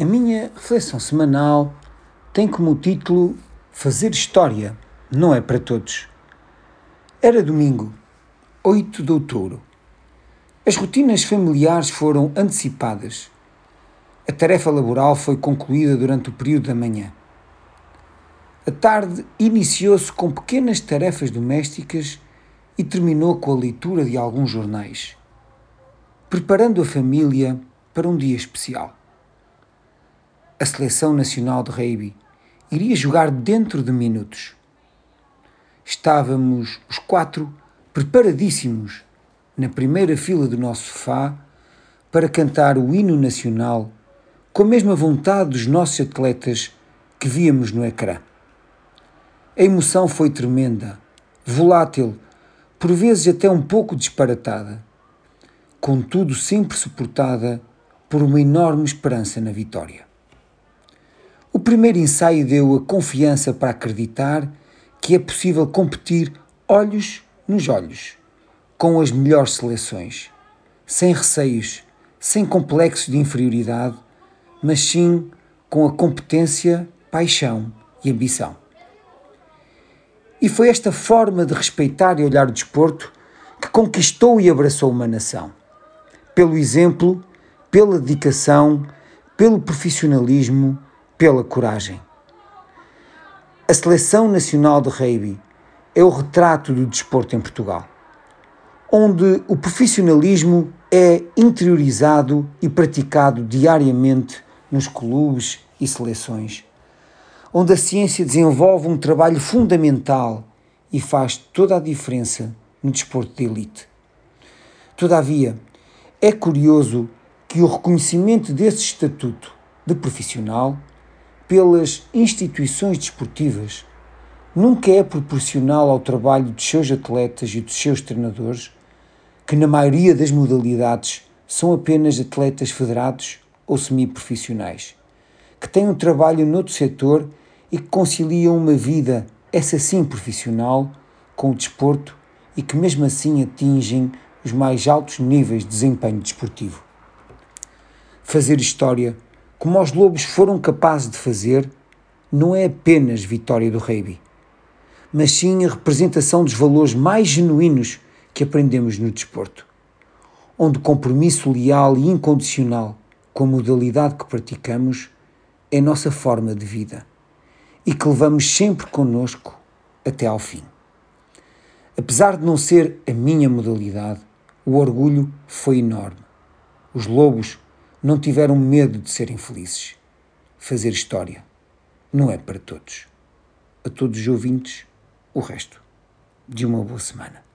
A minha reflexão semanal tem como título Fazer História não é para todos. Era domingo, 8 de outubro. As rotinas familiares foram antecipadas. A tarefa laboral foi concluída durante o período da manhã. A tarde iniciou-se com pequenas tarefas domésticas e terminou com a leitura de alguns jornais, preparando a família para um dia especial a seleção nacional de rugby iria jogar dentro de minutos. Estávamos os quatro preparadíssimos na primeira fila do nosso sofá para cantar o hino nacional com a mesma vontade dos nossos atletas que víamos no ecrã. A emoção foi tremenda, volátil, por vezes até um pouco disparatada, contudo sempre suportada por uma enorme esperança na vitória. O primeiro ensaio deu a confiança para acreditar que é possível competir olhos nos olhos, com as melhores seleções, sem receios, sem complexos de inferioridade, mas sim com a competência, paixão e ambição. E foi esta forma de respeitar e olhar o desporto que conquistou e abraçou uma nação. Pelo exemplo, pela dedicação, pelo profissionalismo pela coragem. A Seleção Nacional de Rugby é o retrato do desporto em Portugal, onde o profissionalismo é interiorizado e praticado diariamente nos clubes e seleções, onde a ciência desenvolve um trabalho fundamental e faz toda a diferença no desporto de elite. Todavia, é curioso que o reconhecimento desse estatuto de profissional pelas instituições desportivas nunca é proporcional ao trabalho dos seus atletas e dos seus treinadores, que na maioria das modalidades são apenas atletas federados ou semiprofissionais, que têm um trabalho noutro setor e que conciliam uma vida, essa sim profissional, com o desporto e que mesmo assim atingem os mais altos níveis de desempenho desportivo. Fazer história como os Lobos foram capazes de fazer, não é apenas vitória do rugby, mas sim a representação dos valores mais genuínos que aprendemos no desporto, onde o compromisso leal e incondicional com a modalidade que praticamos é nossa forma de vida e que levamos sempre conosco até ao fim. Apesar de não ser a minha modalidade, o orgulho foi enorme. Os lobos não tiveram medo de serem felizes. Fazer história não é para todos. A todos os ouvintes, o resto de uma boa semana.